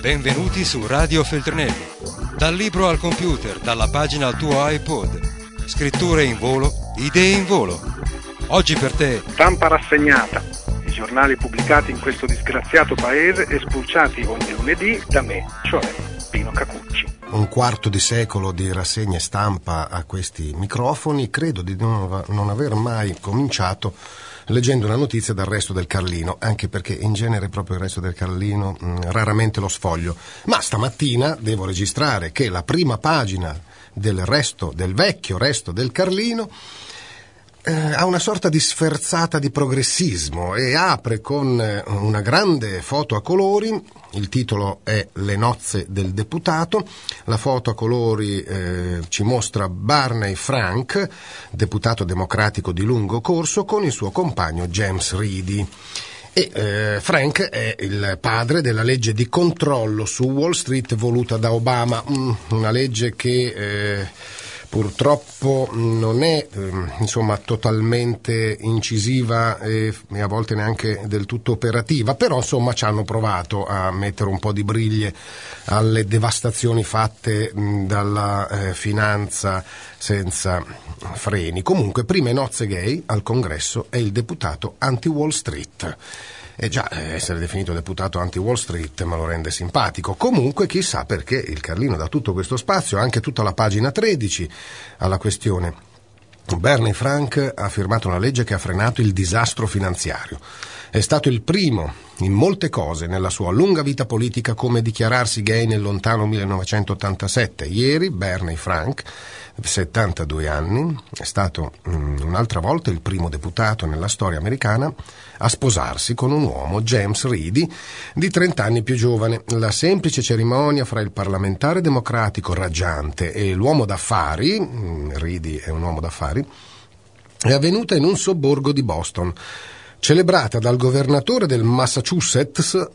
Benvenuti su Radio Feltrinelli. Dal libro al computer, dalla pagina al tuo iPod. Scritture in volo, idee in volo. Oggi per te. Stampa rassegnata. I giornali pubblicati in questo disgraziato paese e spulciati ogni lunedì da me, cioè Pino Cacucci. Un quarto di secolo di rassegne stampa a questi microfoni, credo di non, non aver mai cominciato leggendo una notizia del resto del Carlino, anche perché in genere proprio il resto del Carlino mh, mm, raramente lo sfoglio. Ma stamattina devo registrare che la prima pagina del resto, del vecchio resto del Carlino, eh, ha una sorta di sferzata di progressismo e apre con eh, una grande foto a colori, il titolo è Le nozze del deputato, la foto a colori eh, ci mostra Barney Frank, deputato democratico di lungo corso, con il suo compagno James Reedy. E eh, Frank è il padre della legge di controllo su Wall Street voluta da Obama, mm, una legge che eh, purtroppo non è ehm, insomma, totalmente incisiva e, a volte neanche del tutto operativa, però insomma ci hanno provato a mettere un po' di briglie alle devastazioni fatte dalla eh, finanza senza freni. Comunque, prime nozze gay al congresso è il deputato anti-Wall Street. E già eh, essere definito deputato anti-Wall Street me lo rende simpatico. Comunque chissà perché il Carlino dà tutto questo spazio, anche tutta la pagina 13 alla questione. Bernie Frank ha firmato una legge che ha frenato il disastro finanziario. È stato il primo in molte cose nella sua lunga vita politica come dichiararsi gay nel lontano 1987. Ieri Bernie Frank 72 anni, è stato um, un'altra volta il primo deputato nella storia americana a sposarsi con un uomo, James Reedy, di 30 anni più giovane. La semplice cerimonia fra il parlamentare democratico raggiante e l'uomo d'affari, um, Reedy è un uomo d'affari, è avvenuta in un sobborgo di Boston celebrata dal governatore del Massachusetts,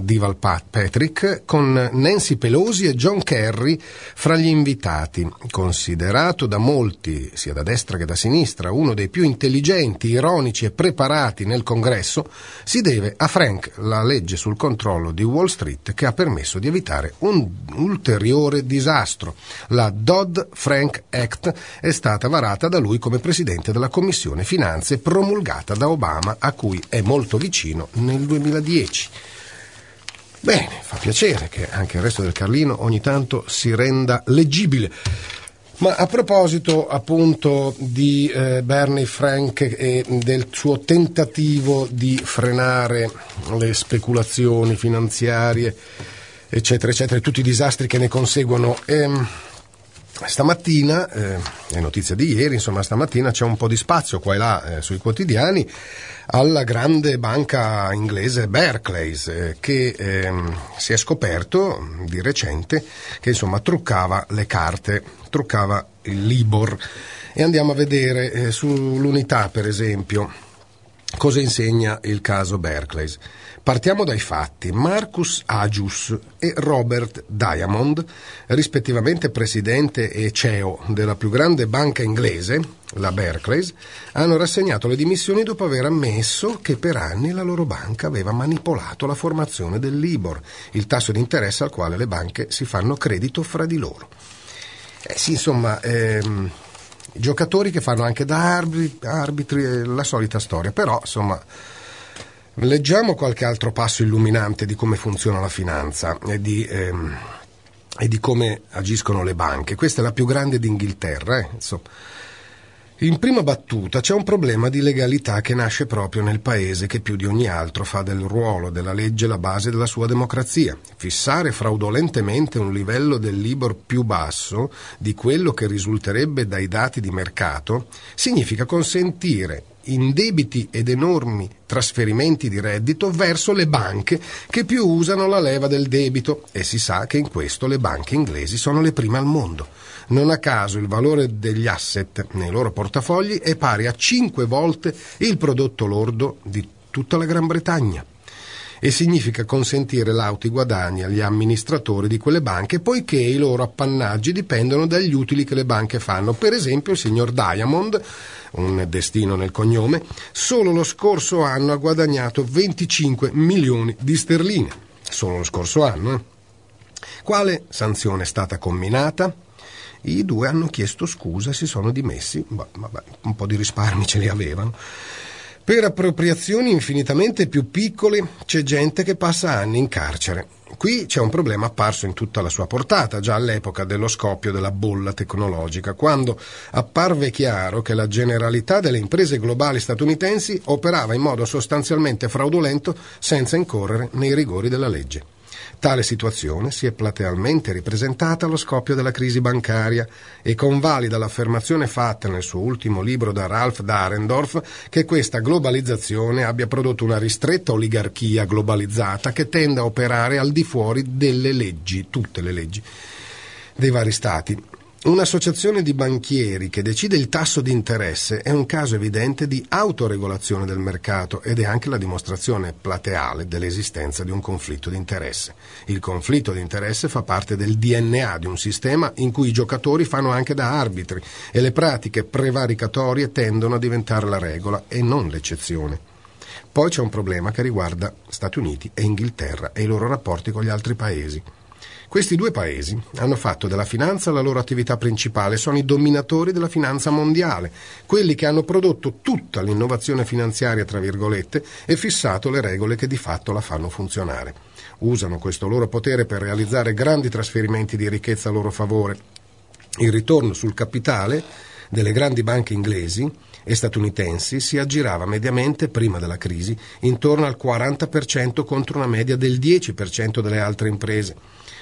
Dival Patrick, con Nancy Pelosi e John Kerry fra gli invitati. Considerato da molti, sia da destra che da sinistra, uno dei più intelligenti, ironici e preparati nel congresso, si deve a Frank la legge sul controllo di Wall Street che ha permesso di evitare un ulteriore disastro. La Dodd-Frank Act è stata varata da lui come presidente della Commissione Finanze promulgata da Obama Obama, a cui è molto vicino nel 2010. Bene, fa piacere che anche il resto del Carlino ogni tanto si renda leggibile. Ma a proposito appunto di eh, Bernie Frank e del suo tentativo di frenare le speculazioni finanziarie, eccetera, eccetera, e tutti i disastri che ne conseguono, ehm, Stamattina, eh, è notizia di ieri, insomma stamattina c'è un po' di spazio qua e là eh, sui quotidiani alla grande banca inglese Barclays eh, che ehm, si è scoperto di recente che insomma truccava le carte, truccava il Libor. E andiamo a vedere eh, sull'unità per esempio cosa insegna il caso Barclays. Partiamo dai fatti. Marcus Agius e Robert Diamond, rispettivamente presidente e CEO della più grande banca inglese, la Barclays, hanno rassegnato le dimissioni dopo aver ammesso che per anni la loro banca aveva manipolato la formazione del Libor, il tasso di interesse al quale le banche si fanno credito fra di loro. Eh sì, insomma, ehm, giocatori che fanno anche da arbitri, arbitri la solita storia, però insomma Leggiamo qualche altro passo illuminante di come funziona la finanza e di, ehm, e di come agiscono le banche. Questa è la più grande d'Inghilterra. Eh? In prima battuta c'è un problema di legalità che nasce proprio nel paese che più di ogni altro fa del ruolo della legge la base della sua democrazia. Fissare fraudolentemente un livello del Libor più basso di quello che risulterebbe dai dati di mercato significa consentire indebiti ed enormi trasferimenti di reddito verso le banche che più usano la leva del debito e si sa che in questo le banche inglesi sono le prime al mondo. Non a caso il valore degli asset nei loro portafogli è pari a 5 volte il prodotto lordo di tutta la Gran Bretagna e significa consentire lauti guadagni agli amministratori di quelle banche poiché i loro appannaggi dipendono dagli utili che le banche fanno. Per esempio il signor Diamond un destino nel cognome, solo lo scorso anno ha guadagnato 25 milioni di sterline. solo lo scorso anno. Eh. Quale sanzione è stata comminata? I due hanno chiesto scusa e si sono dimessi, bah, vabbè, un po' di risparmi ce li avevano. Per appropriazioni infinitamente più piccole c'è gente che passa anni in carcere. Qui c'è un problema apparso in tutta la sua portata, già all'epoca dello scoppio della bolla tecnologica, quando apparve chiaro che la generalità delle imprese globali statunitensi operava in modo sostanzialmente fraudolento senza incorrere nei rigori della legge. Tale situazione si è platealmente ripresentata allo scoppio della crisi bancaria e convalida l'affermazione fatta nel suo ultimo libro da Ralph Darendorf che questa globalizzazione abbia prodotto una ristretta oligarchia globalizzata che tende a operare al di fuori delle leggi, tutte le leggi dei vari stati Un'associazione di banchieri che decide il tasso di interesse è un caso evidente di autoregolazione del mercato ed è anche la dimostrazione plateale dell'esistenza di un conflitto di interesse. Il conflitto di interesse fa parte del DNA di un sistema in cui i giocatori fanno anche da arbitri e le pratiche prevaricatorie tendono a diventare la regola e non l'eccezione. Poi c'è un problema che riguarda Stati Uniti e Inghilterra e i loro rapporti con gli altri paesi. Questi due paesi hanno fatto della finanza la loro attività principale, sono i dominatori della finanza mondiale, quelli che hanno prodotto tutta l'innovazione finanziaria, tra virgolette, e fissato le regole che di fatto la fanno funzionare. Usano questo loro potere per realizzare grandi trasferimenti di ricchezza a loro favore. Il ritorno sul capitale delle grandi banche inglesi e statunitensi si aggirava mediamente, prima della crisi, intorno al 40% contro una media del 10% delle altre imprese.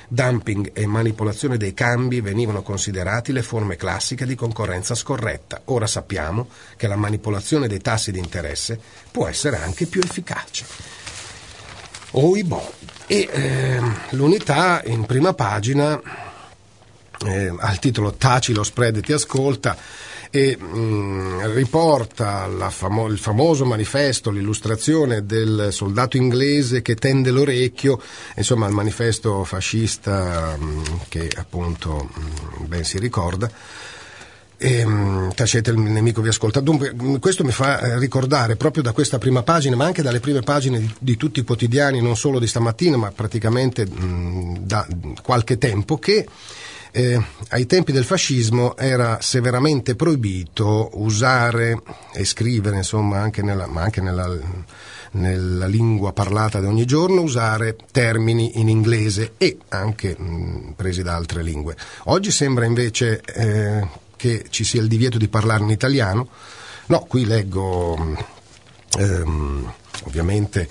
Dumping e manipolazione dei cambi venivano considerati le forme classiche di concorrenza scorretta. Ora sappiamo che la manipolazione dei tassi di interesse può essere anche più efficace. Oibò. E eh, l'unità in prima pagina, eh, al titolo Taci lo spread ti ascolta, e mh, mm, riporta famo- il famoso manifesto, l'illustrazione del soldato inglese che tende l'orecchio, insomma il manifesto fascista mh, mm, che appunto mh, mm, ben si ricorda. E, tacete il nemico vi ascolta. Dunque, questo mi fa eh, ricordare proprio da questa prima pagina, ma anche dalle prime pagine di, di tutti i quotidiani, non solo di stamattina, ma praticamente mh, da qualche tempo, che eh, ai tempi del fascismo era severamente proibito usare e scrivere, insomma, anche nella, ma anche nella, nella lingua parlata di ogni giorno, usare termini in inglese e anche mh, presi da altre lingue. Oggi sembra invece eh, che ci sia il divieto di parlare in italiano. No, qui leggo ehm, ovviamente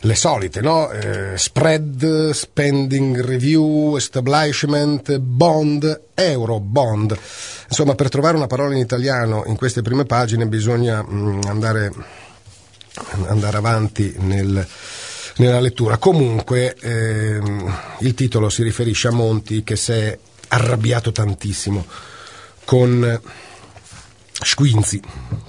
le solite, no? Eh, spread, spending review, establishment, bond, euro bond. Insomma, per trovare una parola in italiano in queste prime pagine bisogna mh, mm, andare, andare, avanti nel, nella lettura. Comunque, ehm, il titolo si riferisce a Monti che si è arrabbiato tantissimo con Squinzi.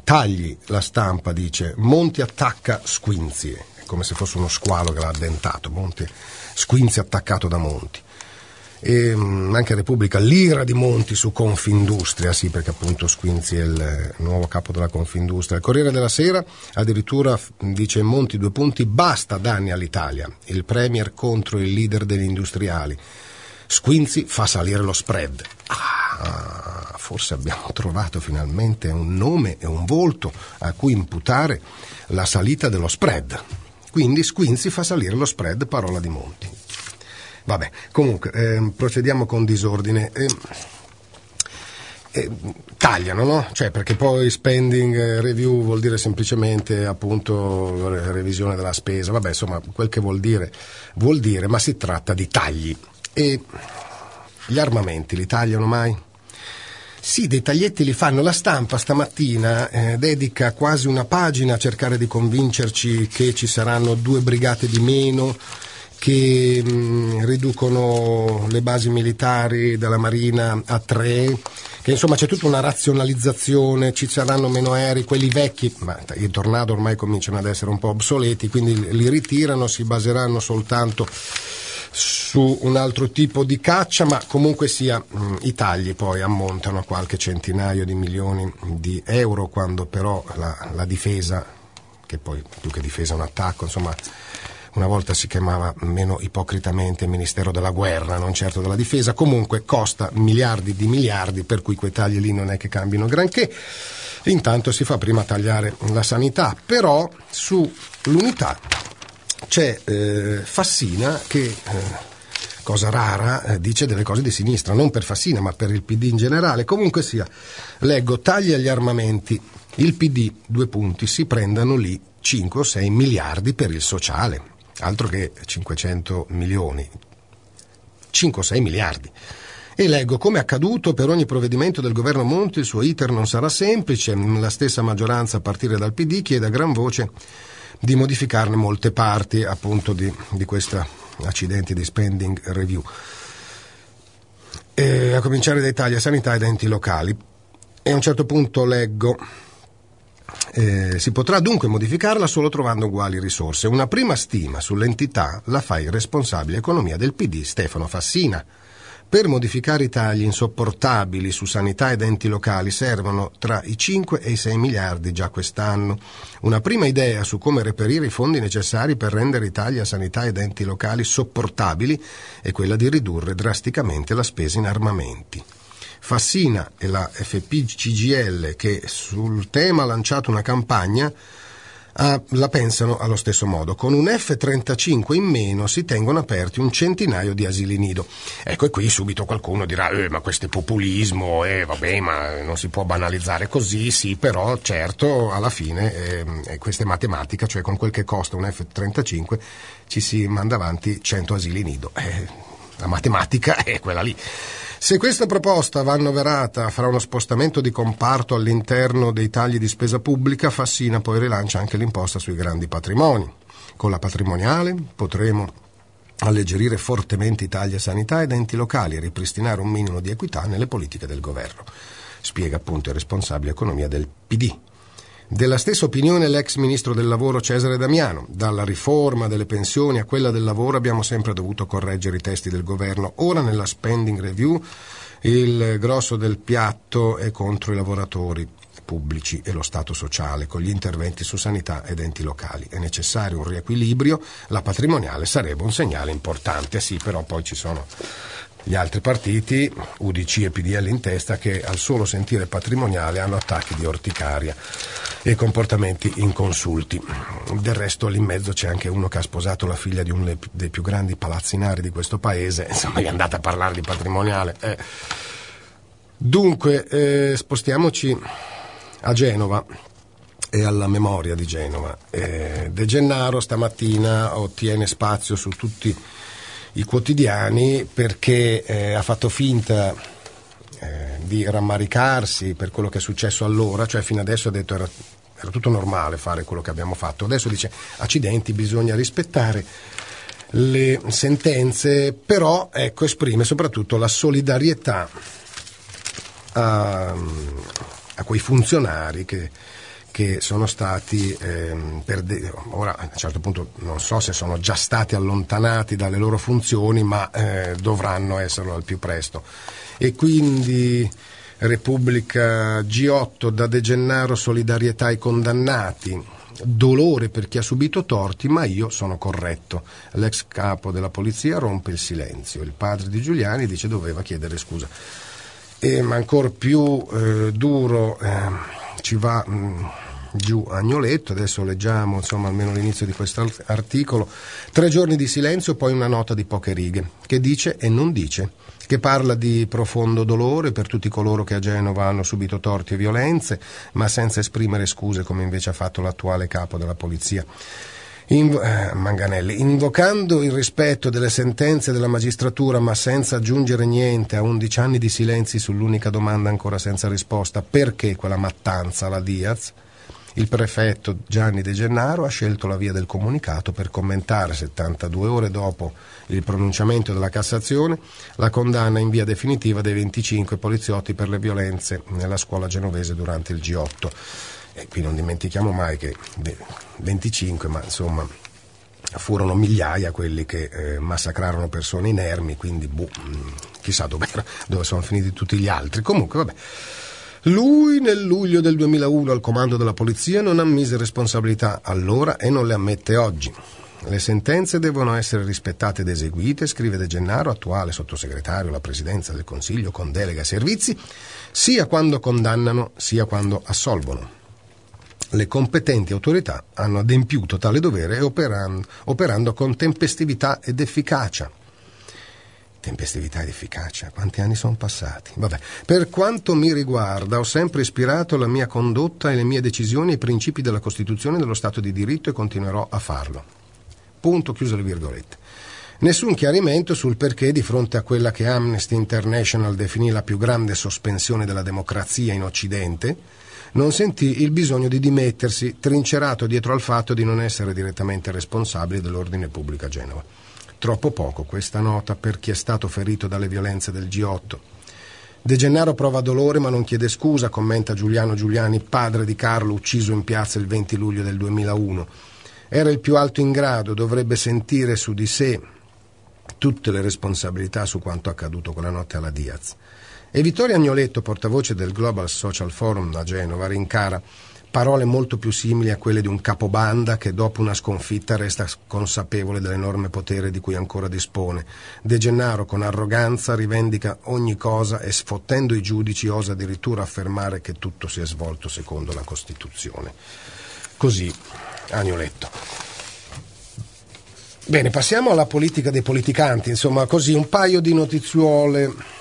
Tagli la stampa, dice Monti attacca Squinzi come se fosse uno squalo che l'ha addentato, Monti, Squinzi attaccato da Monti. E mm, anche Repubblica, l'ira di Monti su Confindustria, sì perché appunto Squinzi è il nuovo capo della Confindustria. Il Corriere della Sera addirittura dice Monti due punti, basta danni all'Italia, il Premier contro il leader degli industriali. Squinzi fa salire lo spread. Ah, forse abbiamo trovato finalmente un nome e un volto a cui imputare la salita dello spread. Quindi Squinzi fa salire lo spread, parola di Monti. Vabbè, comunque, eh, procediamo con disordine. Eh, eh, tagliano, no? Cioè, perché poi spending review vuol dire semplicemente appunto revisione della spesa, vabbè, insomma, quel che vuol dire, vuol dire, ma si tratta di tagli. E gli armamenti li tagliano mai? Sì, dei taglietti li fanno. La stampa stamattina eh, dedica quasi una pagina a cercare di convincerci che ci saranno due brigate di meno, che mh, riducono le basi militari della Marina a tre, che insomma c'è tutta una razionalizzazione, ci saranno meno aerei, quelli vecchi, ma i tornado ormai cominciano ad essere un po' obsoleti, quindi li ritirano, si baseranno soltanto su un altro tipo di caccia, ma comunque sia mm, i tagli poi ammontano a qualche centinaio di milioni di euro, quando però la, la difesa, che poi più che difesa è un attacco, insomma una volta si chiamava meno ipocritamente Ministero della Guerra, non certo della Difesa, comunque costa miliardi di miliardi, per cui quei tagli lì non è che cambino granché. Intanto si fa prima tagliare la sanità, però sull'unità c'è eh, Fassina che... Eh, cosa rara, eh, dice delle cose di sinistra, non per Fassina ma per il PD in generale. Comunque sia, leggo tagli agli armamenti, il PD, due punti, si prendano lì 5 o 6 miliardi per il sociale, altro che 500 milioni, 5 o 6 miliardi. E leggo come accaduto per ogni provvedimento del governo Monti il suo iter non sarà semplice, la stessa maggioranza a partire dal PD chiede a gran voce di modificarne molte parti appunto di, di questa accidenti di spending review. E a cominciare dai tagli a sanità ed enti locali. E a un certo punto leggo eh, si potrà dunque modificarla solo trovando uguali risorse. Una prima stima sull'entità la fa il responsabile economia del PD Stefano Fassina. Per modificare i tagli insopportabili su sanità ed enti locali servono tra i 5 e i 6 miliardi già quest'anno. Una prima idea su come reperire i fondi necessari per rendere i tagli a sanità ed enti locali sopportabili è quella di ridurre drasticamente la spesa in armamenti. Fassina e la FPCGL, che sul tema ha lanciato una campagna, ah, la pensano allo stesso modo. Con un F-35 in meno si tengono aperti un centinaio di asili nido. Ecco, e qui subito qualcuno dirà, eh, ma questo è populismo, eh, vabbè, ma non si può banalizzare così, sì, però certo, alla fine, eh, questa è matematica, cioè con quel che costa un F-35 ci si manda avanti 100 asili nido. Eh, la matematica è quella lì. Se questa proposta va annoverata fra uno spostamento di comparto all'interno dei tagli di spesa pubblica, Fassina poi rilancia anche l'imposta sui grandi patrimoni. Con la patrimoniale potremo alleggerire fortemente i tagli a sanità ed enti locali e ripristinare un minimo di equità nelle politiche del governo, spiega appunto il responsabile economia del PD. Della stessa opinione l'ex ministro del lavoro Cesare Damiano. Dalla riforma delle pensioni a quella del lavoro abbiamo sempre dovuto correggere i testi del governo. Ora nella spending review il grosso del piatto è contro i lavoratori pubblici e lo Stato sociale, con gli interventi su sanità ed enti locali. È necessario un riequilibrio, la patrimoniale sarebbe un segnale importante, sì, però poi ci sono gli altri partiti, UDC e PDL in testa, che al solo sentire patrimoniale hanno attacchi di orticaria e comportamenti inconsulti. Del resto lì in mezzo c'è anche uno che ha sposato la figlia di uno dei più grandi palazzinari di questo paese, insomma è andata a parlare di patrimoniale. Eh. Dunque, eh, spostiamoci a Genova e alla memoria di Genova. Eh, De Gennaro stamattina ottiene spazio su tutti i quotidiani perché eh, ha fatto finta eh, di rammaricarsi per quello che è successo allora, cioè fino adesso ha detto era, era tutto normale fare quello che abbiamo fatto, adesso dice accidenti, bisogna rispettare le sentenze, però ecco, esprime soprattutto la solidarietà a, a quei funzionari che che sono stati, ehm, de- ora a un certo punto non so se sono già stati allontanati dalle loro funzioni, ma eh, dovranno esserlo al più presto. E quindi Repubblica G8 da De Gennaro solidarietà ai condannati, dolore per chi ha subito torti, ma io sono corretto. L'ex capo della polizia rompe il silenzio, il padre di Giuliani dice doveva chiedere scusa. E, ma ancora più eh, duro eh, ci va mh, mm, giù Agnoletto, adesso leggiamo insomma almeno l'inizio di questo articolo, tre giorni di silenzio, poi una nota di poche righe, che dice e non dice, che parla di profondo dolore per tutti coloro che a Genova hanno subito torti e violenze, ma senza esprimere scuse come invece ha fatto l'attuale capo della polizia. Invo- eh, Manganelli, invocando il rispetto delle sentenze della magistratura ma senza aggiungere niente a 11 anni di silenzi sull'unica domanda ancora senza risposta, perché quella mattanza alla Diaz? Il prefetto Gianni De Gennaro ha scelto la via del comunicato per commentare 72 ore dopo il pronunciamento della Cassazione la condanna in via definitiva dei 25 poliziotti per le violenze nella scuola genovese durante il G8. E qui non dimentichiamo mai che 25, ma insomma furono migliaia quelli che eh, massacrarono persone inermi, quindi boh, mm, chissà dove, dove sono finiti tutti gli altri. Comunque, vabbè. Lui nel luglio del 2001 al comando della polizia non ammise responsabilità allora e non le ammette oggi. Le sentenze devono essere rispettate ed eseguite, scrive De Gennaro, attuale sottosegretario alla presidenza del Consiglio con delega ai servizi, sia quando condannano sia quando assolvono. Le competenti autorità hanno adempiuto tale dovere operando, operando con tempestività ed efficacia tempestività ed efficacia. Quanti anni sono passati? Vabbè. Per quanto mi riguarda, ho sempre ispirato la mia condotta e le mie decisioni ai principi della Costituzione dello Stato di diritto e continuerò a farlo. Punto, chiuse le virgolette. Nessun chiarimento sul perché di fronte a quella che Amnesty International definì la più grande sospensione della democrazia in Occidente, non sentì il bisogno di dimettersi, trincerato dietro al fatto di non essere direttamente responsabile dell'ordine pubblico a Genova. Troppo poco questa nota per chi è stato ferito dalle violenze del G8. De Gennaro prova dolore ma non chiede scusa, commenta Giuliano Giuliani, padre di Carlo ucciso in piazza il 20 luglio del 2001. Era il più alto in grado, dovrebbe sentire su di sé tutte le responsabilità su quanto accaduto quella notte alla Diaz. E Vittorio Agnoletto, portavoce del Global Social Forum a Genova, rincara parole molto più simili a quelle di un capobanda che dopo una sconfitta resta consapevole dell'enorme potere di cui ancora dispone. De Gennaro con arroganza rivendica ogni cosa e sfottendo i giudici osa addirittura affermare che tutto si è svolto secondo la Costituzione. Così, Agnoletto. Bene, passiamo alla politica dei politicanti, insomma, così un paio di notiziole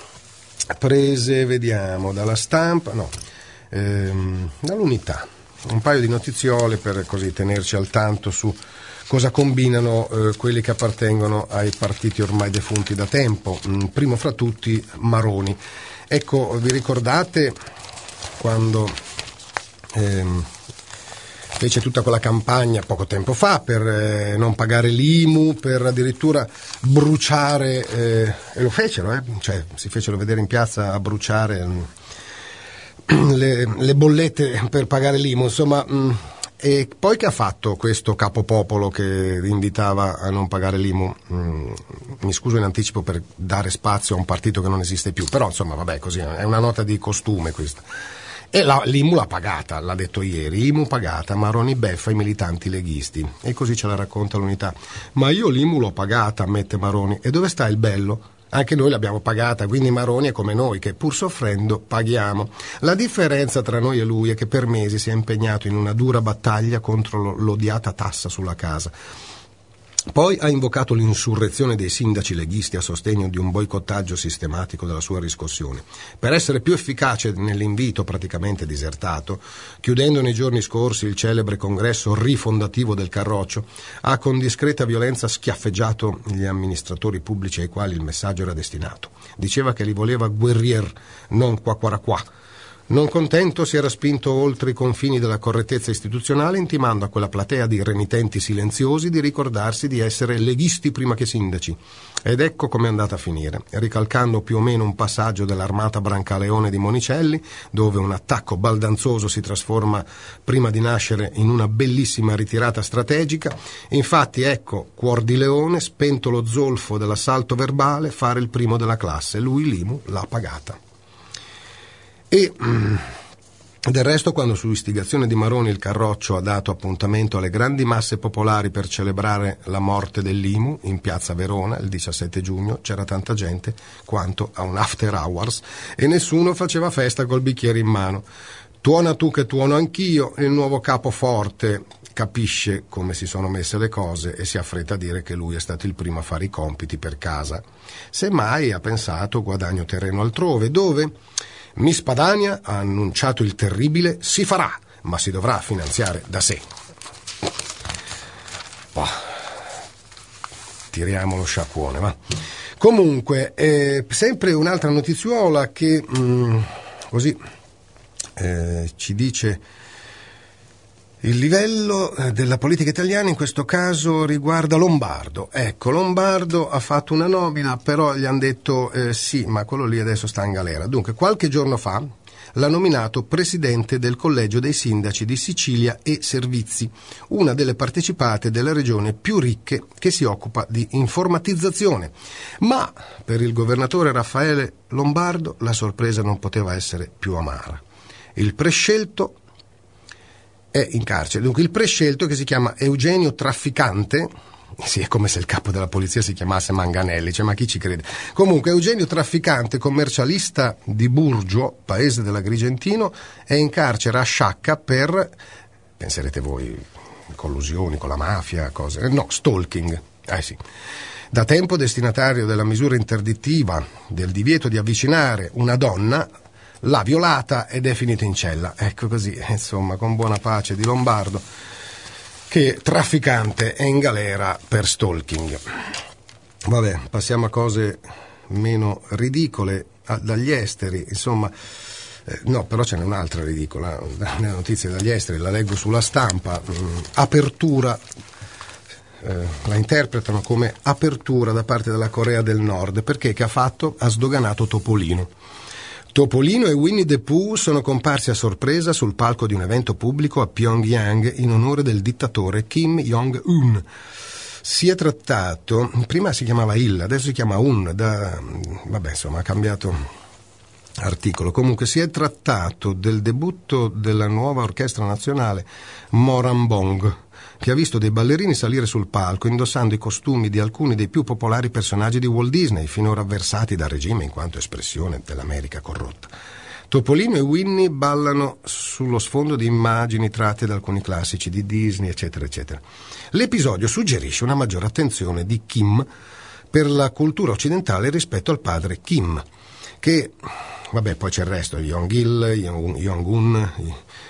prese, vediamo, dalla stampa, no, ehm, dall'unità un paio di notiziole per così tenerci al tanto su cosa combinano eh, quelli che appartengono ai partiti ormai defunti da tempo, mm, primo fra tutti Maroni. Ecco, vi ricordate quando ehm, fece tutta quella campagna poco tempo fa per eh, non pagare l'IMU, per addirittura bruciare, eh, e lo fecero, eh, cioè si fecero vedere in piazza a bruciare mm, le, le bollette per pagare l'IMU, insomma... Mh, mm, e poi che ha fatto questo capopopolo che invitava a non pagare l'IMU? Mm, mi scuso in anticipo per dare spazio a un partito che non esiste più, però insomma vabbè così, è una nota di costume questa. E la, l'IMU l'ha pagata, l'ha detto ieri, IMU pagata, Maroni beffa i militanti leghisti. E così ce la racconta l'unità. Ma io l'IMU l'ho pagata, ammette Maroni. E dove sta il bello? Anche noi l'abbiamo pagata, quindi Maroni è come noi che pur soffrendo paghiamo. La differenza tra noi e lui è che per mesi si è impegnato in una dura battaglia contro l'odiata tassa sulla casa poi ha invocato l'insurrezione dei sindaci leghisti a sostegno di un boicottaggio sistematico della sua riscossione. Per essere più efficace nell'invito praticamente disertato, chiudendo nei giorni scorsi il celebre congresso rifondativo del Carroccio, ha con discreta violenza schiaffeggiato gli amministratori pubblici ai quali il messaggio era destinato. Diceva che li voleva guerrier, non qua qua qua non contento, si era spinto oltre i confini della correttezza istituzionale, intimando a quella platea di renitenti silenziosi di ricordarsi di essere leghisti prima che sindaci. Ed ecco come è andata a finire, ricalcando più o meno un passaggio dell'armata Brancaleone di Monicelli, dove un attacco baldanzoso si trasforma prima di nascere in una bellissima ritirata strategica. Infatti, ecco, cuor di leone, spento lo zolfo dell'assalto verbale, fare il primo della classe. Lui, Limu, l'ha pagata. E mm, del resto, quando su istigazione di Maroni il Carroccio ha dato appuntamento alle grandi masse popolari per celebrare la morte dell'Imu in piazza Verona il 17 giugno, c'era tanta gente quanto a un after hours e nessuno faceva festa col bicchiere in mano. Tuona tu che tuono anch'io, il nuovo capo forte capisce come si sono messe le cose e si affretta a dire che lui è stato il primo a fare i compiti per casa. Semmai ha pensato guadagno terreno altrove, dove Miss Padania ha annunciato il terribile si farà, ma si dovrà finanziare da sé. Bah. Tiriamo lo sciacquone, va. Comunque, eh, sempre un'altra notiziuola che mh, mm, così eh, ci dice il livello eh, della politica italiana in questo caso riguarda Lombardo. Ecco, Lombardo ha fatto una nomina, però gli hanno detto eh, sì, ma quello lì adesso sta in galera. Dunque, qualche giorno fa l'ha nominato presidente del Collegio dei Sindaci di Sicilia e Servizi, una delle partecipate delle regioni più ricche che si occupa di informatizzazione. Ma per il governatore Raffaele Lombardo la sorpresa non poteva essere più amara. Il prescelto è in carcere. Dunque il prescelto che si chiama Eugenio Trafficante Sì, è come se il capo della polizia si chiamasse Manganelli, cioè, ma chi ci crede? Comunque, Eugenio Trafficante, commercialista di Burgio, paese dell'Agrigentino, è in carcere a Sciacca per, penserete voi, collusioni con la mafia, cose. No, stalking. Eh sì. Da tempo destinatario della misura interdittiva del divieto di avvicinare una donna, l'ha violata ed è finita in cella. Ecco così, insomma, con buona pace di Lombardo che trafficante è in galera per stalking. Vabbè, passiamo a cose meno ridicole, a, dagli esteri, insomma. Eh, no, però ce n'è un'altra ridicola, le notizie dagli esteri, la leggo sulla stampa, mm, apertura, eh, la interpretano come apertura da parte della Corea del Nord, perché che ha fatto? Ha sdoganato Topolino. Topolino e Winnie the Pooh sono comparsi a sorpresa sul palco di un evento pubblico a Pyongyang in onore del dittatore Kim Jong-un. Si è trattato, prima si chiamava Il, adesso si chiama Un, da, vabbè insomma ha cambiato articolo. Comunque si è trattato del debutto della nuova orchestra nazionale Morambong che ha visto dei ballerini salire sul palco indossando i costumi di alcuni dei più popolari personaggi di Walt Disney, finora avversati dal regime in quanto espressione dell'America corrotta. Topolino e Winnie ballano sullo sfondo di immagini tratte da alcuni classici di Disney, eccetera, eccetera. L'episodio suggerisce una maggiore attenzione di Kim per la cultura occidentale rispetto al padre Kim, che, vabbè, poi c'è il resto, Yong-il, Yong-un,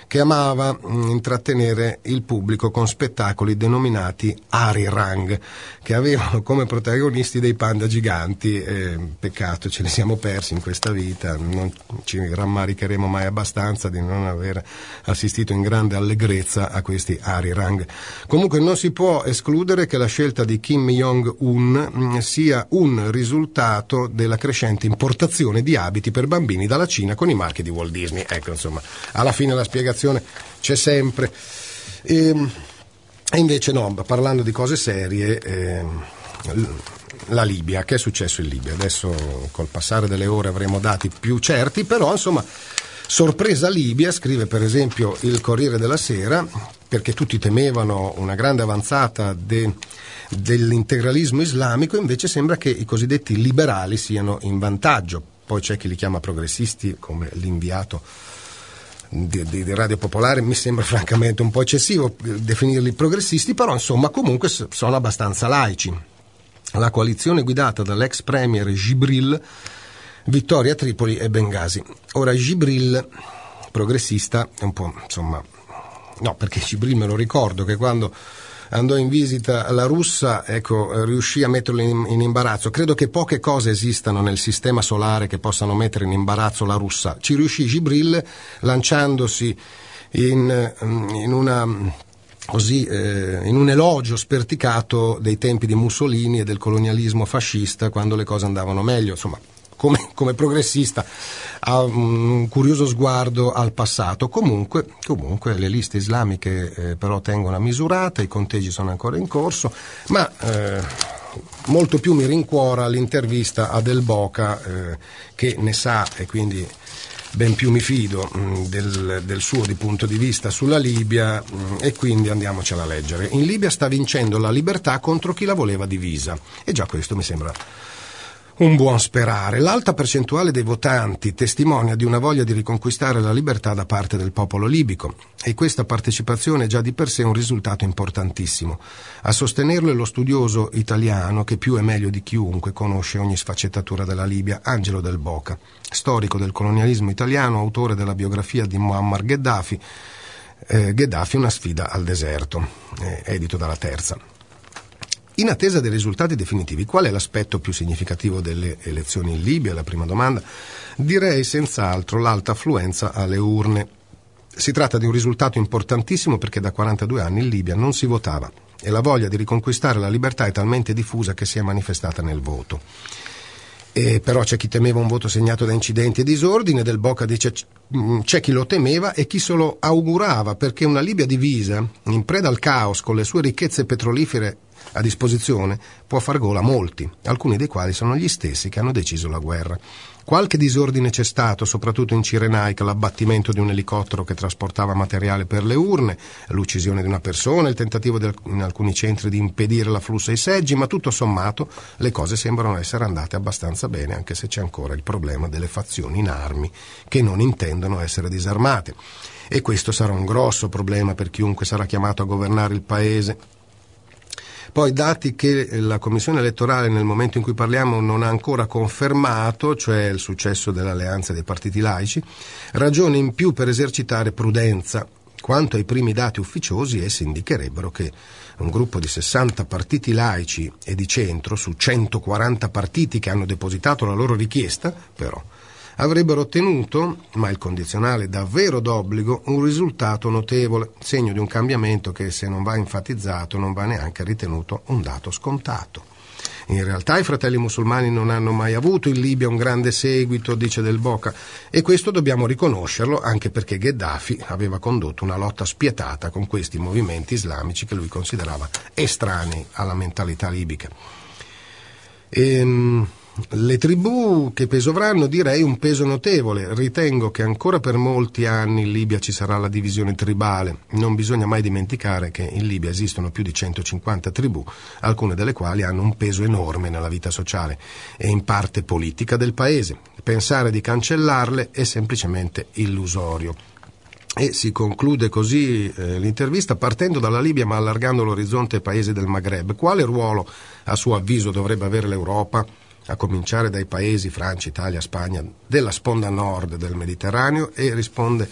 che amava mm, intrattenere il pubblico con spettacoli denominati Arirang, che avevano come protagonisti dei panda giganti. Eh, peccato, ce li siamo persi in questa vita, non ci rammaricheremo mai abbastanza di non aver assistito in grande allegrezza a questi Arirang. Comunque non si può escludere che la scelta di Kim Jong-un mm, sia un risultato della crescente importazione di abiti per bambini dalla Cina con i marchi di Walt Disney. Ecco, insomma, alla fine la spiegazione c'è sempre. E, ehm, e, invece no, parlando di cose serie, eh, la Libia, che è successo in Libia? Adesso col passare delle ore avremo dati più certi, però insomma, sorpresa Libia, scrive per esempio il Corriere della Sera, perché tutti temevano una grande avanzata de, dell'integralismo islamico, invece sembra che i cosiddetti liberali siano in vantaggio. Poi c'è chi li chiama progressisti, come l'inviato di, di, di, Radio Popolare mi sembra francamente un po' eccessivo definirli progressisti, però insomma comunque sono abbastanza laici. La coalizione guidata dall'ex premier Gibril, Vittoria Tripoli e Bengasi. Ora Gibril, progressista, è un po' insomma... No, perché Gibril me lo ricordo che quando andò in visita alla russa, ecco, riuscì a metterlo in, in, imbarazzo. Credo che poche cose esistano nel sistema solare che possano mettere in imbarazzo la russa. Ci riuscì Gibril lanciandosi in, in una così eh, in un elogio sperticato dei tempi di Mussolini e del colonialismo fascista quando le cose andavano meglio, insomma, come, come progressista ha un curioso sguardo al passato. Comunque, comunque le liste islamiche eh, però tengono a misurata, i conteggi sono ancora in corso, ma eh, molto più mi rincuora l'intervista a Del Boca eh, che ne sa e quindi ben più mi fido mh, mm, del, del, suo di punto di vista sulla Libia mh, mm, e quindi andiamocela a leggere. In Libia sta vincendo la libertà contro chi la voleva divisa e già questo mi sembra un buon sperare. L'alta percentuale dei votanti testimonia di una voglia di riconquistare la libertà da parte del popolo libico e questa partecipazione è già di per sé un risultato importantissimo. A sostenerlo è lo studioso italiano che più e meglio di chiunque conosce ogni sfaccettatura della Libia, Angelo Del Boca, storico del colonialismo italiano, autore della biografia di Muammar Gheddafi, eh, Gheddafi una sfida al deserto, eh, edito dalla Terza. In attesa dei risultati definitivi, qual è l'aspetto più significativo delle elezioni in Libia? La prima domanda. Direi senz'altro l'alta affluenza alle urne. Si tratta di un risultato importantissimo perché da 42 anni in Libia non si votava e la voglia di riconquistare la libertà è talmente diffusa che si è manifestata nel voto. E però c'è chi temeva un voto segnato da incidenti e disordine, del Boca dice mm, c'è chi lo temeva e chi se lo augurava perché una Libia divisa, in preda al caos con le sue ricchezze petrolifere a disposizione può far gola a molti, alcuni dei quali sono gli stessi che hanno deciso la guerra. Qualche disordine c'è stato, soprattutto in Cirenaica, l'abbattimento di un elicottero che trasportava materiale per le urne, l'uccisione di una persona, il tentativo del, in alcuni centri di impedire l'afflusso ai seggi, ma tutto sommato le cose sembrano essere andate abbastanza bene, anche se c'è ancora il problema delle fazioni in armi che non intendono essere disarmate. E questo sarà un grosso problema per chiunque sarà chiamato a governare il paese poi dati che la Commissione elettorale nel momento in cui parliamo non ha ancora confermato, cioè il successo dell'alleanza dei partiti laici, ragione in più per esercitare prudenza. Quanto ai primi dati ufficiosi, essi indicherebbero che un gruppo di 60 partiti laici e di centro su 140 partiti che hanno depositato la loro richiesta, però, avrebbero ottenuto, ma il condizionale davvero d'obbligo, un risultato notevole, segno di un cambiamento che se non va enfatizzato non va neanche ritenuto un dato scontato. In realtà i fratelli musulmani non hanno mai avuto in Libia un grande seguito, dice Del Boca, e questo dobbiamo riconoscerlo anche perché Gheddafi aveva condotto una lotta spietata con questi movimenti islamici che lui considerava estranei alla mentalità libica. Ehm, le tribù che peso avranno direi un peso notevole. Ritengo che ancora per molti anni in Libia ci sarà la divisione tribale. Non bisogna mai dimenticare che in Libia esistono più di 150 tribù, alcune delle quali hanno un peso enorme nella vita sociale e in parte politica del paese. Pensare di cancellarle è semplicemente illusorio. E si conclude così eh, l'intervista partendo dalla Libia ma allargando l'orizzonte ai paesi del Maghreb. Quale ruolo, a suo avviso, dovrebbe avere l'Europa? A cominciare dai paesi Francia, Italia, Spagna, della sponda nord del Mediterraneo e risponde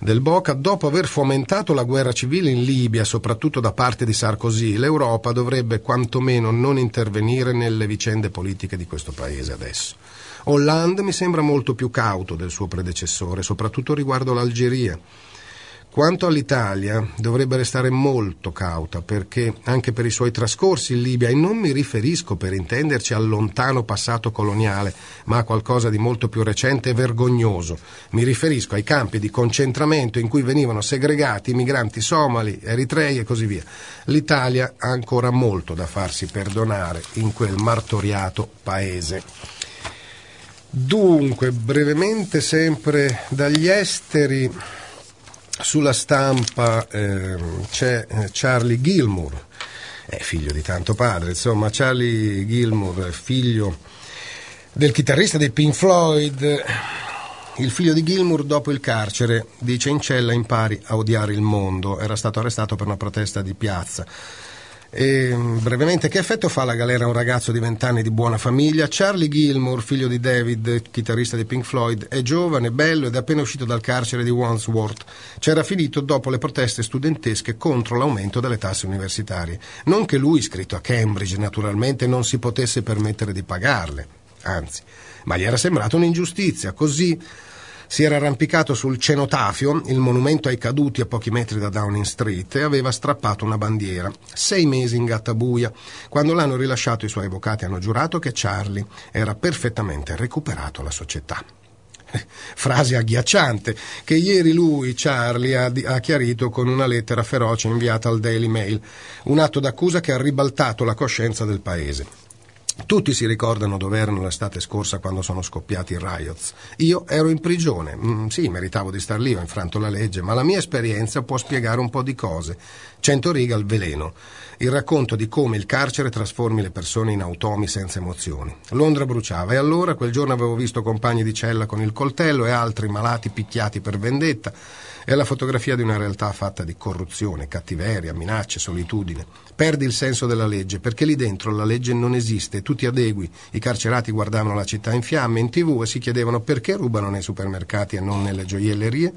del Boca, dopo aver fomentato la guerra civile in Libia, soprattutto da parte di Sarkozy, l'Europa dovrebbe quantomeno non intervenire nelle vicende politiche di questo paese adesso. Hollande mi sembra molto più cauto del suo predecessore, soprattutto riguardo l'Algeria quanto all'Italia, dovrebbe restare molto cauta perché anche per i suoi trascorsi in Libia, e non mi riferisco per intenderci al lontano passato coloniale, ma a qualcosa di molto più recente e vergognoso. Mi riferisco ai campi di concentramento in cui venivano segregati i migranti somali, eritrei e così via. L'Italia ha ancora molto da farsi perdonare in quel martoriato paese. Dunque, brevemente sempre dagli esteri sulla stampa eh, c'è eh, Charlie Gilmour, è figlio di tanto padre, insomma Charlie Gilmour, figlio del chitarrista dei Pink Floyd, il figlio di Gilmour dopo il carcere dice in cella impari a odiare il mondo, era stato arrestato per una protesta di piazza e, brevemente, che effetto fa la galera a un ragazzo di vent'anni di buona famiglia? Charlie Gilmour, figlio di David, chitarrista di Pink Floyd, è giovane, bello ed è appena uscito dal carcere di Wandsworth. C'era finito dopo le proteste studentesche contro l'aumento delle tasse universitarie. Non che lui, iscritto a Cambridge, naturalmente non si potesse permettere di pagarle, anzi, ma gli era sembrata un'ingiustizia. Così si era arrampicato sul cenotafio, il monumento ai caduti a pochi metri da Downing Street, e aveva strappato una bandiera. Sei mesi in gattabuia. Quando l'hanno rilasciato i suoi avvocati hanno giurato che Charlie era perfettamente recuperato alla società frase agghiacciante che ieri lui, Charlie, ha, ha, chiarito con una lettera feroce inviata al Daily Mail, un atto d'accusa che ha ribaltato la coscienza del paese. Tutti si ricordano dove erano l'estate scorsa quando sono scoppiati i riots. Io ero in prigione, mm, sì, meritavo di star lì, ho infranto la legge, ma la mia esperienza può spiegare un po' di cose. Cento righe al veleno. Il racconto di come il carcere trasformi le persone in automi senza emozioni. Londra bruciava e allora quel giorno avevo visto compagni di cella con il coltello e altri malati picchiati per vendetta. È la fotografia di una realtà fatta di corruzione, cattiveria, minacce, solitudine. Perdi il senso della legge, perché lì dentro la legge non esiste, tu ti adegui. I carcerati guardavano la città in fiamme in tv e si chiedevano perché rubano nei supermercati e non nelle gioiellerie.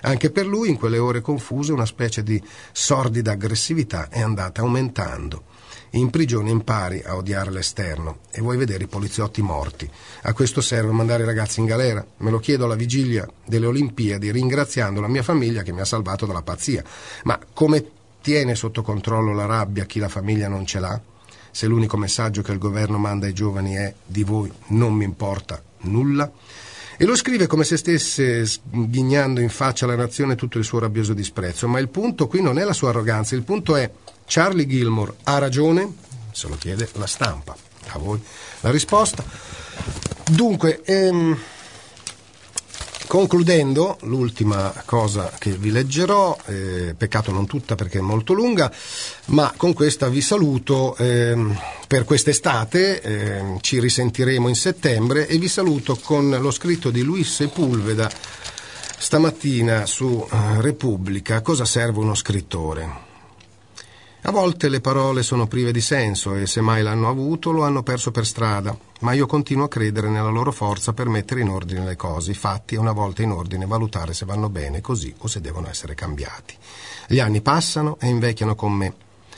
Anche per lui, in quelle ore confuse, una specie di sordida aggressività è andata aumentando. In prigione impari a odiare l'esterno e vuoi vedere i poliziotti morti. A questo serve mandare i ragazzi in galera. Me lo chiedo alla vigilia delle Olimpiadi ringraziando la mia famiglia che mi ha salvato dalla pazzia. Ma come tiene sotto controllo la rabbia chi la famiglia non ce l'ha? Se l'unico messaggio che il governo manda ai giovani è di voi non mi importa nulla? E lo scrive come se stesse sghignando in faccia alla nazione tutto il suo rabbioso disprezzo. Ma il punto qui non è la sua arroganza, il punto è Charlie Gilmore ha ragione? Se lo chiede la stampa. A voi la risposta. Dunque, ehm, Concludendo, l'ultima cosa che vi leggerò, eh, peccato non tutta perché è molto lunga, ma con questa vi saluto eh, per quest'estate, eh, ci risentiremo in settembre e vi saluto con lo scritto di Luis Sepulveda stamattina su eh, Repubblica, cosa serve uno scrittore? A volte le parole sono prive di senso e se mai l'hanno avuto lo hanno perso per strada, ma io continuo a credere nella loro forza per mettere in ordine le cose, i fatti e una volta in ordine valutare se vanno bene così o se devono essere cambiati. Gli anni passano e invecchiano con me.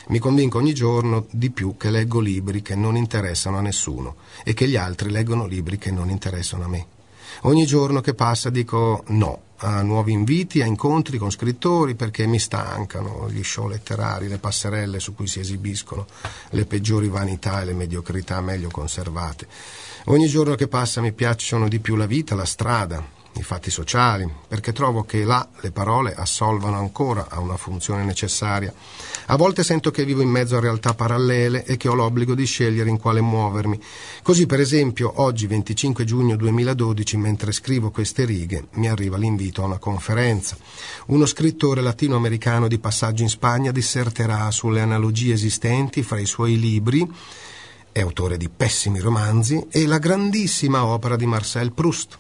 Mi convinco ogni giorno di più che leggo libri che non interessano a nessuno e che gli altri leggono libri che non interessano a me. Ogni giorno che passa dico no a nuovi inviti, a incontri con scrittori perché mi stancano gli show letterari, le passerelle su cui si esibiscono le peggiori vanità e le mediocrità meglio conservate. Ogni giorno che passa mi piacciono di più la vita, la strada, i fatti sociali, perché trovo che là le parole assolvano ancora a una funzione necessaria. A volte sento che vivo in mezzo a realtà parallele e che ho l'obbligo di scegliere in quale muovermi. Così, per esempio, oggi 25 giugno 2012, mentre scrivo queste righe, mi arriva l'invito a una conferenza. Uno scrittore latinoamericano di passaggio in Spagna disserterà sulle analogie esistenti fra i suoi libri è autore di pessimi romanzi, e la grandissima opera di Marcel Proust.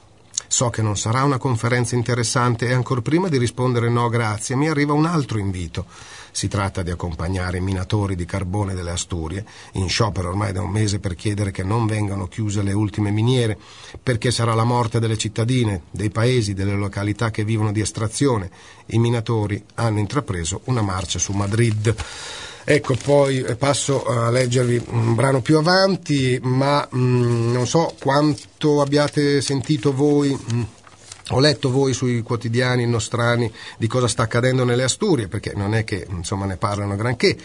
So che non sarà una conferenza interessante e ancora prima di rispondere no grazie mi arriva un altro invito. Si tratta di accompagnare i minatori di carbone delle Asturie, in sciopero ormai da un mese per chiedere che non vengano chiuse le ultime miniere, perché sarà la morte delle cittadine, dei paesi, delle località che vivono di estrazione. I minatori hanno intrapreso una marcia su Madrid. Ecco, poi eh, passo a leggervi un brano più avanti, ma mh, mm, non so quanto abbiate sentito voi. Mm, ho letto voi sui quotidiani nostrani di cosa sta accadendo nelle Asturie, perché non è che insomma, ne parlano granché.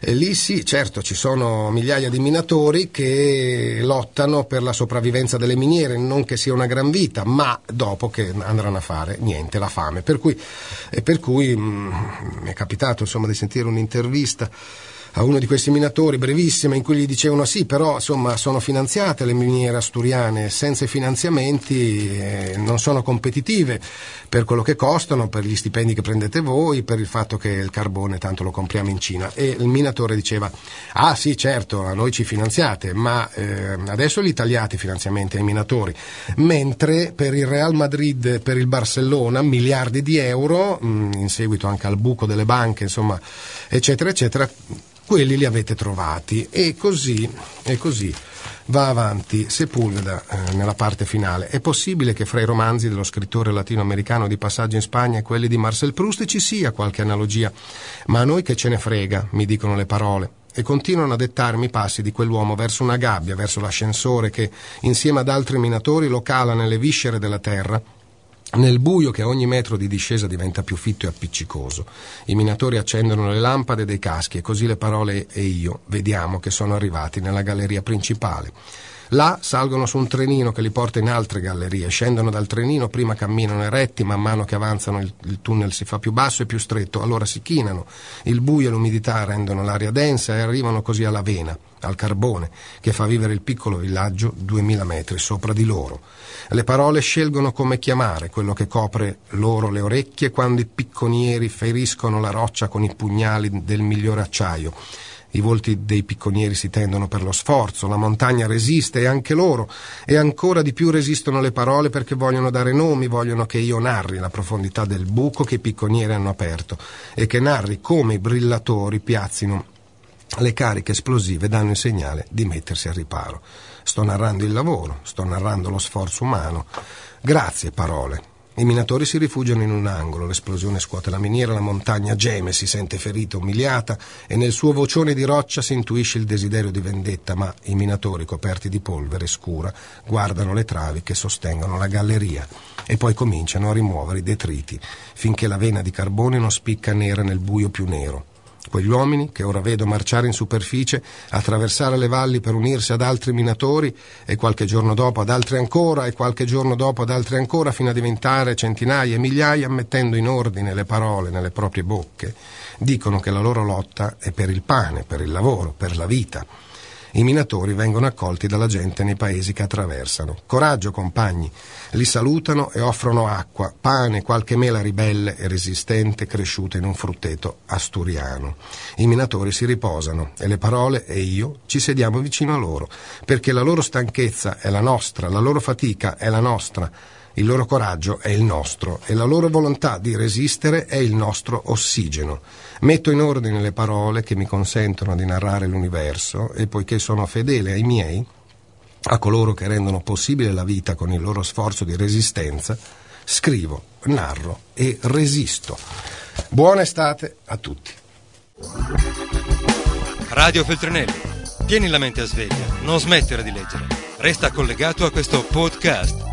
E lì sì, certo, ci sono migliaia di minatori che lottano per la sopravvivenza delle miniere, non che sia una gran vita, ma dopo che andranno a fare niente, la fame. Per cui, per cui mh, mi è capitato insomma, di sentire un'intervista a uno di questi minatori brevissima in cui gli dicevano sì, però insomma sono finanziate le miniere asturiane, senza i finanziamenti eh, non sono competitive per quello che costano, per gli stipendi che prendete voi, per il fatto che il carbone tanto lo compriamo in Cina. E il minatore diceva ah sì certo, a noi ci finanziate, ma eh, adesso li tagliate i finanziamenti ai minatori, mentre per il Real Madrid, per il Barcellona, miliardi di euro, mh, mm, in seguito anche al buco delle banche, insomma, eccetera, eccetera, quelli li avete trovati. E così, e così va avanti Sepulveda eh, nella parte finale. È possibile che fra i romanzi dello scrittore latinoamericano di passaggio in Spagna e quelli di Marcel Proust ci sia qualche analogia, ma a noi che ce ne frega, mi dicono le parole. E continuano a dettarmi i passi di quell'uomo verso una gabbia, verso l'ascensore che, insieme ad altri minatori, lo cala nelle viscere della terra nel buio che a ogni metro di discesa diventa più fitto e appiccicoso. I minatori accendono le lampade dei caschi e così le parole e io vediamo che sono arrivati nella galleria principale. Là salgono su un trenino che li porta in altre gallerie, scendono dal trenino, prima camminano eretti, man mano che avanzano il, il tunnel si fa più basso e più stretto, allora si chinano, il buio e l'umidità rendono l'aria densa e arrivano così alla vena, al carbone, che fa vivere il piccolo villaggio 2000 metri sopra di loro. Le parole scelgono come chiamare quello che copre loro le orecchie quando i picconieri feriscono la roccia con i pugnali del migliore acciaio i volti dei picconieri si tendono per lo sforzo, la montagna resiste e anche loro, e ancora di più resistono le parole perché vogliono dare nomi, vogliono che io narri la profondità del buco che i picconieri hanno aperto e che narri come i brillatori piazzino le cariche esplosive danno il segnale di mettersi al riparo. Sto narrando il lavoro, sto narrando lo sforzo umano. Grazie parole. I minatori si rifugiano in un angolo, l'esplosione scuote la miniera, la montagna geme, si sente ferita, umiliata e nel suo vocione di roccia si intuisce il desiderio di vendetta, ma i minatori coperti di polvere scura guardano le travi che sostengono la galleria e poi cominciano a rimuovere i detriti finché la vena di carbone non spicca nera nel buio più nero. Quegli uomini, che ora vedo marciare in superficie, attraversare le valli per unirsi ad altri minatori e qualche giorno dopo ad altri ancora e qualche giorno dopo ad altri ancora fino a diventare centinaia e migliaia mettendo in ordine le parole nelle proprie bocche, dicono che la loro lotta è per il pane, per il lavoro, per la vita. I minatori vengono accolti dalla gente nei paesi che attraversano. Coraggio, compagni! Li salutano e offrono acqua, pane, qualche mela ribelle e resistente cresciuta in un frutteto asturiano. I minatori si riposano e le parole e io ci sediamo vicino a loro, perché la loro stanchezza è la nostra, la loro fatica è la nostra il loro coraggio è il nostro e la loro volontà di resistere è il nostro ossigeno. Metto in ordine le parole che mi consentono di narrare l'universo e poiché sono fedele ai miei, a coloro che rendono possibile la vita con il loro sforzo di resistenza, scrivo, narro e resisto. Buona estate a tutti. Radio Feltrinelli. Tieni la mente a sveglia, non smettere di leggere. Resta collegato a questo podcast